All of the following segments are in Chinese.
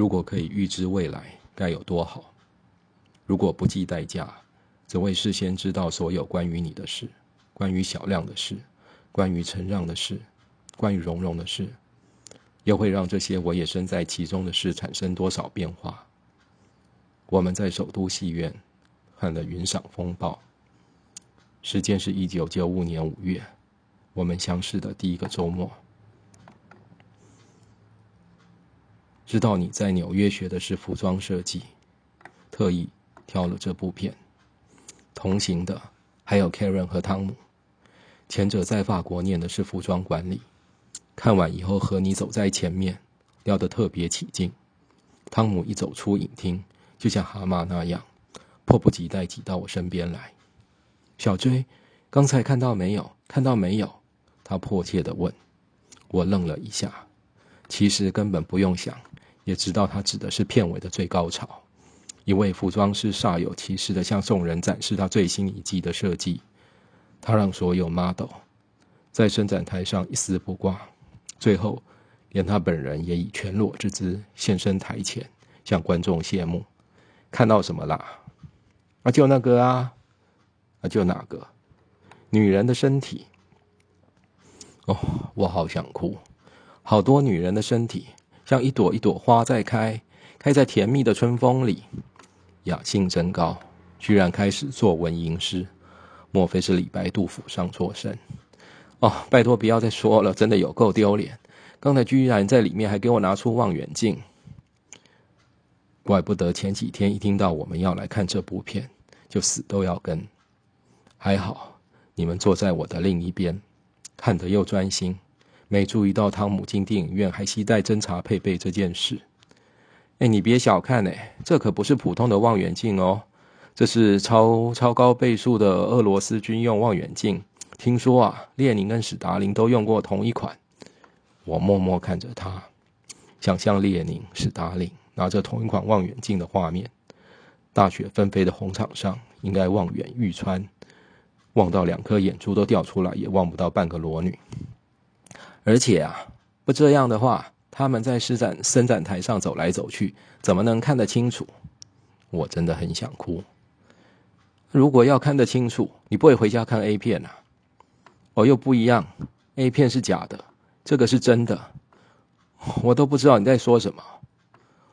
如果可以预知未来，该有多好！如果不计代价，则会事先知道所有关于你的事，关于小亮的事，关于陈让的事，关于蓉蓉的事，又会让这些我也身在其中的事产生多少变化？我们在首都戏院看了《云赏风暴》，时间是一九九五年五月，我们相识的第一个周末。知道你在纽约学的是服装设计，特意挑了这部片。同行的还有 Karen 和汤姆，前者在法国念的是服装管理，看完以后和你走在前面，聊得特别起劲。汤姆一走出影厅。就像蛤蟆那样，迫不及待挤到我身边来。小追，刚才看到没有？看到没有？他迫切的问。我愣了一下，其实根本不用想，也知道他指的是片尾的最高潮。一位服装师煞有其事的向众人展示他最新一季的设计。他让所有 model 在伸展台上一丝不挂，最后连他本人也以全裸之姿现身台前，向观众谢幕。看到什么啦？啊，就那个啊，啊，就哪个？女人的身体。哦，我好想哭。好多女人的身体，像一朵一朵花在开，开在甜蜜的春风里。雅兴真高，居然开始做文吟诗。莫非是李白、杜甫上错身？哦，拜托不要再说了，真的有够丢脸。刚才居然在里面还给我拿出望远镜。怪不得前几天一听到我们要来看这部片，就死都要跟。还好你们坐在我的另一边，看得又专心，没注意到汤姆进电影院还携带侦查配备这件事。哎，你别小看哎，这可不是普通的望远镜哦，这是超超高倍数的俄罗斯军用望远镜。听说啊，列宁跟史达林都用过同一款。我默默看着他，想象列宁、史达林。拿着同一款望远镜的画面，大雪纷飞的红场上，应该望远欲穿，望到两颗眼珠都掉出来，也望不到半个裸女。而且啊，不这样的话，他们在施展伸展台上走来走去，怎么能看得清楚？我真的很想哭。如果要看得清楚，你不会回家看 A 片啊？哦，又不一样，A 片是假的，这个是真的，我都不知道你在说什么。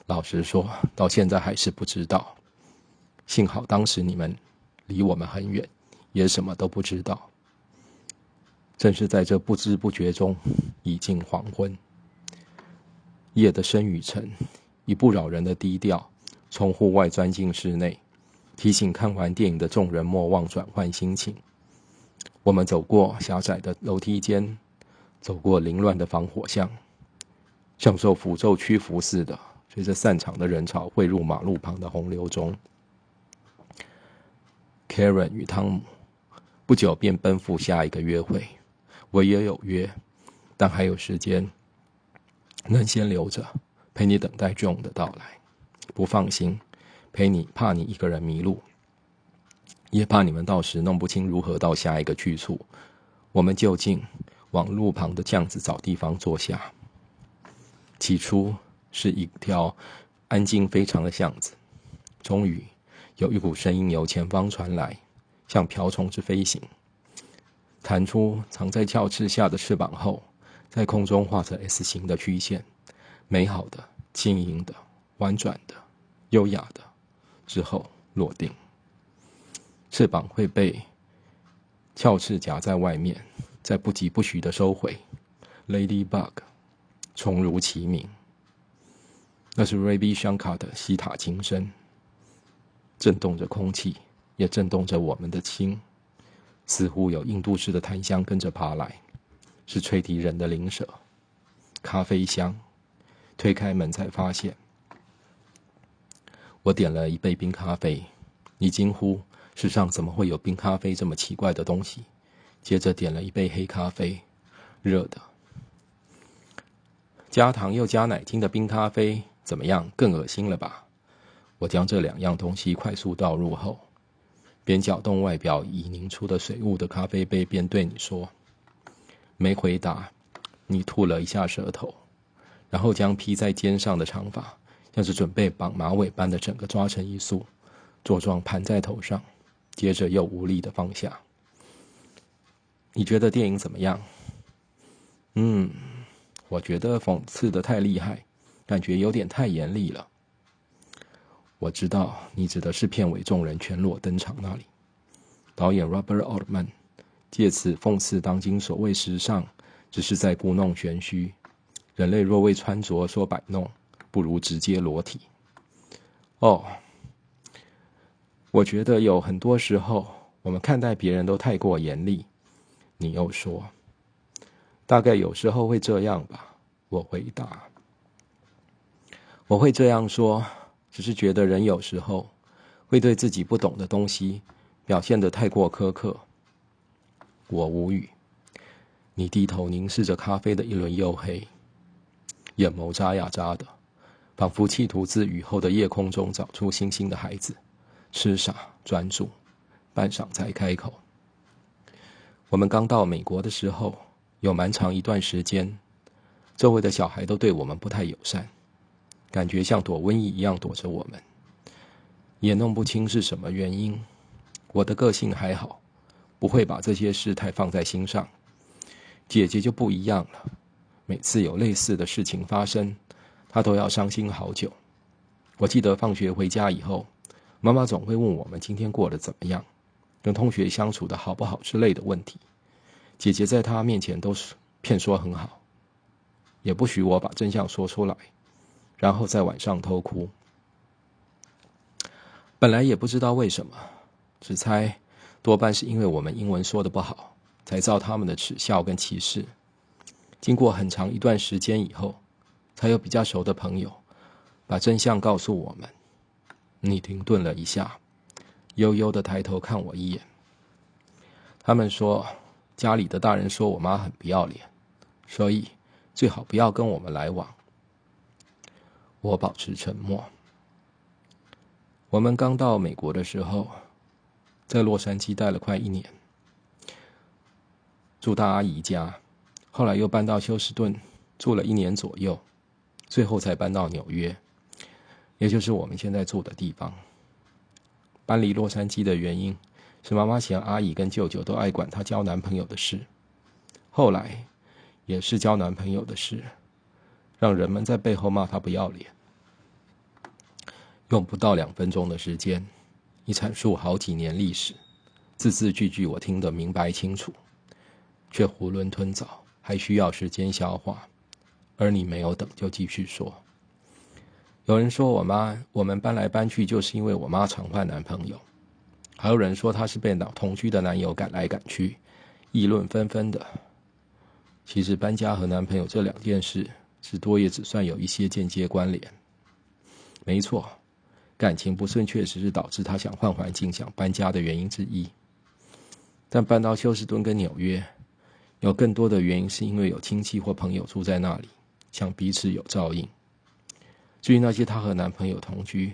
老实说，到现在还是不知道。幸好当时你们离我们很远，也什么都不知道。正是在这不知不觉中，已近黄昏。夜的深与沉，以不扰人的低调，从户外钻进室内，提醒看完电影的众人莫忘转换心情。我们走过狭窄的楼梯间，走过凌乱的防火巷，像受符咒屈服似的。随着散场的人潮汇入马路旁的洪流中，Karen 与汤姆不久便奔赴下一个约会。我也有约，但还有时间，能先留着陪你等待 John 的到来。不放心，陪你怕你一个人迷路，也怕你们到时弄不清如何到下一个去处。我们就近往路旁的巷子找地方坐下。起初。是一条安静非常的巷子，终于有一股声音由前方传来，像瓢虫之飞行，弹出藏在鞘翅下的翅膀后，在空中画着 S 形的曲线，美好的、轻盈的、婉转的、优雅的，之后落定。翅膀会被鞘翅夹在外面，再不疾不徐的收回。Ladybug，虫如其名。那是 Ravi Shankar 的西塔琴声，震动着空气，也震动着我们的心。似乎有印度式的檀香跟着爬来，是吹笛人的灵舍。咖啡香，推开门才发现，我点了一杯冰咖啡。你惊呼：世上怎么会有冰咖啡这么奇怪的东西？接着点了一杯黑咖啡，热的，加糖又加奶精的冰咖啡。怎么样？更恶心了吧？我将这两样东西快速倒入后，边搅动外表已凝出的水雾的咖啡杯，边对你说：“没回答。”你吐了一下舌头，然后将披在肩上的长发像是准备绑马尾般的整个抓成一束，坐状盘在头上，接着又无力的放下。你觉得电影怎么样？嗯，我觉得讽刺的太厉害，感觉有点太严厉了。我知道你指的是片尾众人全裸登场那里，导演 Robert Altman 借此讽刺当今所谓时尚，只是在故弄玄虚。人类若为穿着所摆弄，不如直接裸体。哦，我觉得有很多时候，我们看待别人都太过严厉。你又说，大概有时候会这样吧。我回答，我会这样说，只是觉得人有时候会对自己不懂的东西表现得太过苛刻。我无语。你低头凝视着咖啡的一轮黝黑，眼眸眨呀眨的，仿佛企图自雨后的夜空中找出星星的孩子，痴傻专注，半晌才开口。我们刚到美国的时候，有蛮长一段时间，周围的小孩都对我们不太友善，感觉像躲瘟疫一样躲着我们，也弄不清是什么原因。我的个性还好，不会把这些事太放在心上。姐姐就不一样了，每次有类似的事情发生，她都要伤心好久。我记得放学回家以后，妈妈总会问我们今天过得怎么样。跟同学相处的好不好之类的问题，姐姐在她面前都是骗说很好，也不许我把真相说出来，然后在晚上偷哭。本来也不知道为什么，只猜多半是因为我们英文说的不好，才遭他们的耻笑跟歧视。经过很长一段时间以后，才有比较熟的朋友把真相告诉我们。你停顿了一下。悠悠的抬头看我一眼。他们说，家里的大人说我妈很不要脸，所以最好不要跟我们来往。我保持沉默。我们刚到美国的时候，在洛杉矶待了快一年，住大阿姨家，后来又搬到休斯顿住了一年左右，最后才搬到纽约，也就是我们现在住的地方。搬离洛杉矶的原因是妈妈嫌阿姨跟舅舅都爱管她交男朋友的事，后来也是交男朋友的事，让人们在背后骂她不要脸。用不到两分钟的时间，你阐述好几年历史，字字句句我听得明白清楚，却囫囵吞枣，还需要时间消化，而你没有等，就继续说。有人说我妈，我们搬来搬去就是因为我妈常换男朋友，还有人说她是被老同居的男友赶来赶去，议论纷纷的。其实搬家和男朋友这两件事，至多也只算有一些间接关联。没错，感情不顺确实是导致她想换环境、想搬家的原因之一。但搬到休斯顿跟纽约，有更多的原因是因为有亲戚或朋友住在那里，想彼此有照应。至于那些她和男朋友同居，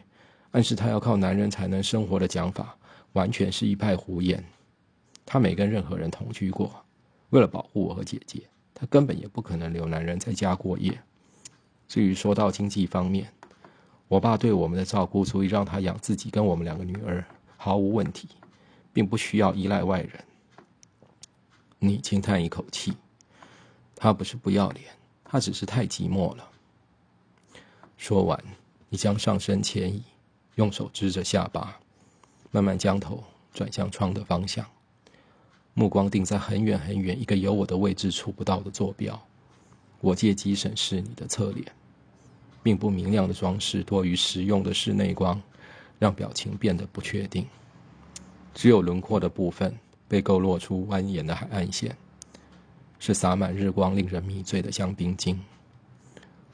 暗示她要靠男人才能生活的讲法，完全是一派胡言。她没跟任何人同居过，为了保护我和姐姐，她根本也不可能留男人在家过夜。至于说到经济方面，我爸对我们的照顾足以让他养自己跟我们两个女儿毫无问题，并不需要依赖外人。你轻叹一口气，他不是不要脸，他只是太寂寞了。说完，你将上身前移，用手支着下巴，慢慢将头转向窗的方向，目光定在很远很远一个有我的位置触不到的坐标。我借机审视你的侧脸，并不明亮的装饰多于实用的室内光，让表情变得不确定。只有轮廓的部分被勾勒出蜿蜒的海岸线，是洒满日光、令人迷醉的香槟金。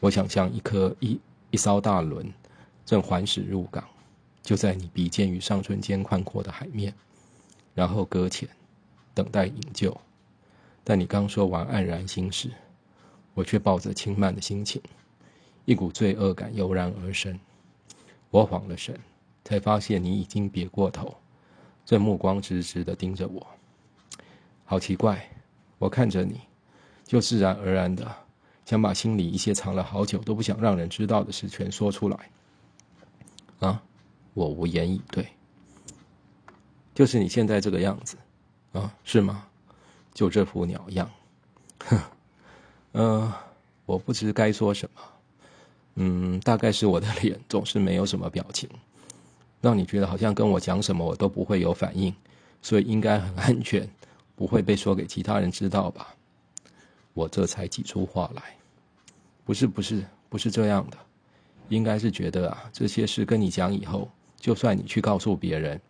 我想象一颗一。一艘大轮正缓驶入港，就在你比肩与上唇间宽阔的海面，然后搁浅，等待营救。但你刚说完黯然心事，我却抱着轻慢的心情，一股罪恶感油然而生。我晃了神，才发现你已经别过头，正目光直直的盯着我。好奇怪，我看着你，就自然而然的。想把心里一些藏了好久都不想让人知道的事全说出来。啊？我无言以对。就是你现在这个样子，啊，是吗？就这副鸟样，哼，嗯，我不知该说什么。嗯，大概是我的脸总是没有什么表情，让你觉得好像跟我讲什么我都不会有反应，所以应该很安全，不会被说给其他人知道吧？我这才挤出话来，不是，不是，不是这样的，应该是觉得啊，这些事跟你讲以后，就算你去告诉别人，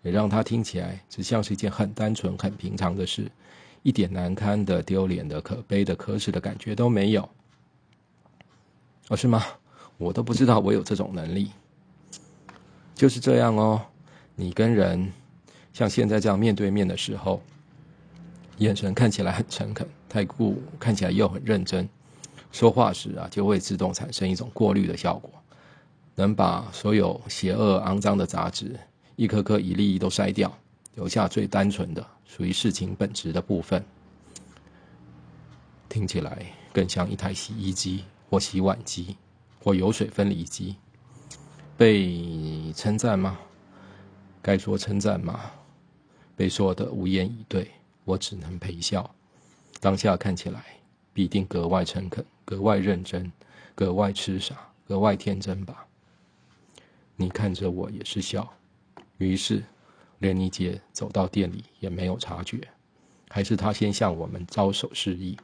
也让他听起来只像是一件很单纯、很平常的事，一点难堪的、丢脸的、可悲的、可耻的感觉都没有。哦，是吗？我都不知道我有这种能力。就是这样哦，你跟人像现在这样面对面的时候，眼神看起来很诚恳，太酷，看起来又很认真。说话时啊，就会自动产生一种过滤的效果，能把所有邪恶、肮脏的杂质一颗颗、一粒粒都筛掉，留下最单纯的、属于事情本质的部分。听起来更像一台洗衣机。或洗碗机，或油水分离机，被称赞吗？该说称赞吗？被说的无言以对，我只能陪笑。当下看起来必定格外诚恳，格外认真，格外痴傻，格外天真吧？你看着我也是笑，于是连你姐走到店里也没有察觉，还是她先向我们招手示意。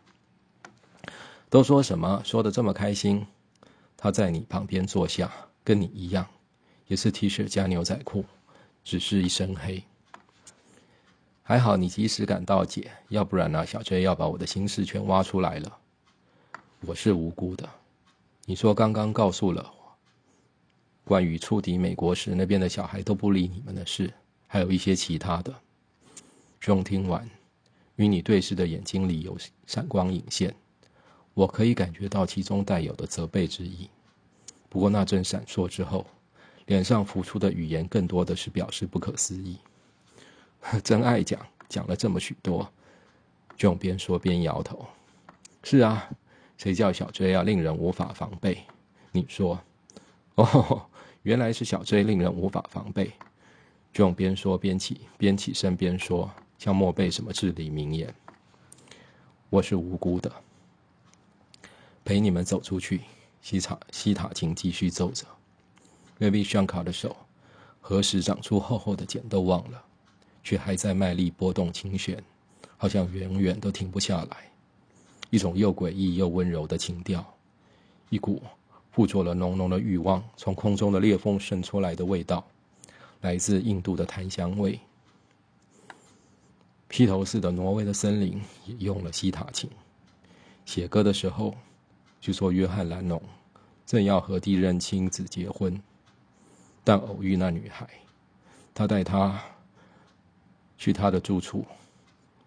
都说什么？说的这么开心。他在你旁边坐下，跟你一样，也是 T 恤加牛仔裤，只是一身黑。还好你及时赶到，姐，要不然呢，小 J 要把我的心事全挖出来了。我是无辜的。你说刚刚告诉了我，关于触底美国时那边的小孩都不理你们的事，还有一些其他的。兄听完，与你对视的眼睛里有闪光隐现。我可以感觉到其中带有的责备之意，不过那阵闪烁之后，脸上浮出的语言更多的是表示不可思议。真爱讲，讲了这么许多，John 边说边摇头。是啊，谁叫小 J 要令人无法防备？你说，哦，原来是小 J 令人无法防备。John 边说边起边起身边说，像默背什么至理名言。我是无辜的。陪你们走出去，西塔西塔琴继续奏着。瑞比香卡的手何时长出厚厚的茧都忘了，却还在卖力拨动琴弦，好像永远都停不下来。一种又诡异又温柔的情调，一股附着了浓浓的欲望从空中的裂缝渗出来的味道，来自印度的檀香味。披头士的挪威的森林也用了西塔琴，写歌的时候。据说约翰·兰农正要和第一任妻子结婚，但偶遇那女孩，他带她去他的住处，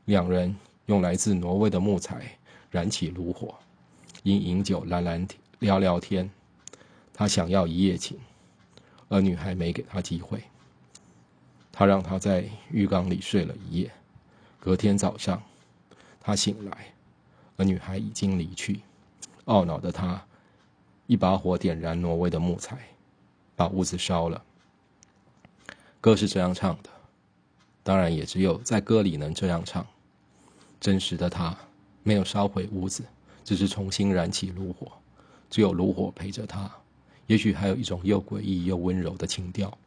两人用来自挪威的木材燃起炉火，因饮酒懒懒聊聊天。他想要一夜情，而女孩没给他机会。他让他在浴缸里睡了一夜，隔天早上他醒来，而女孩已经离去。懊恼的他，一把火点燃挪威的木材，把屋子烧了。歌是这样唱的，当然也只有在歌里能这样唱。真实的他没有烧毁屋子，只是重新燃起炉火，只有炉火陪着他。也许还有一种又诡异又温柔的情调，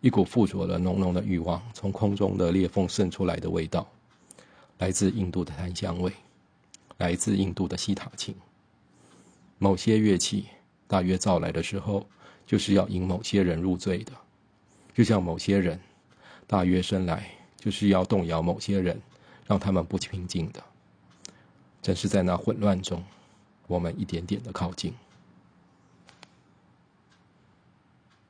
一股附着了浓浓的欲望从空中的裂缝渗出来的味道，来自印度的檀香味，来自印度的西塔琴。某些乐器大约造来的时候，就是要引某些人入罪的，就像某些人大约生来就是要动摇某些人，让他们不平静的。正是在那混乱中，我们一点点的靠近。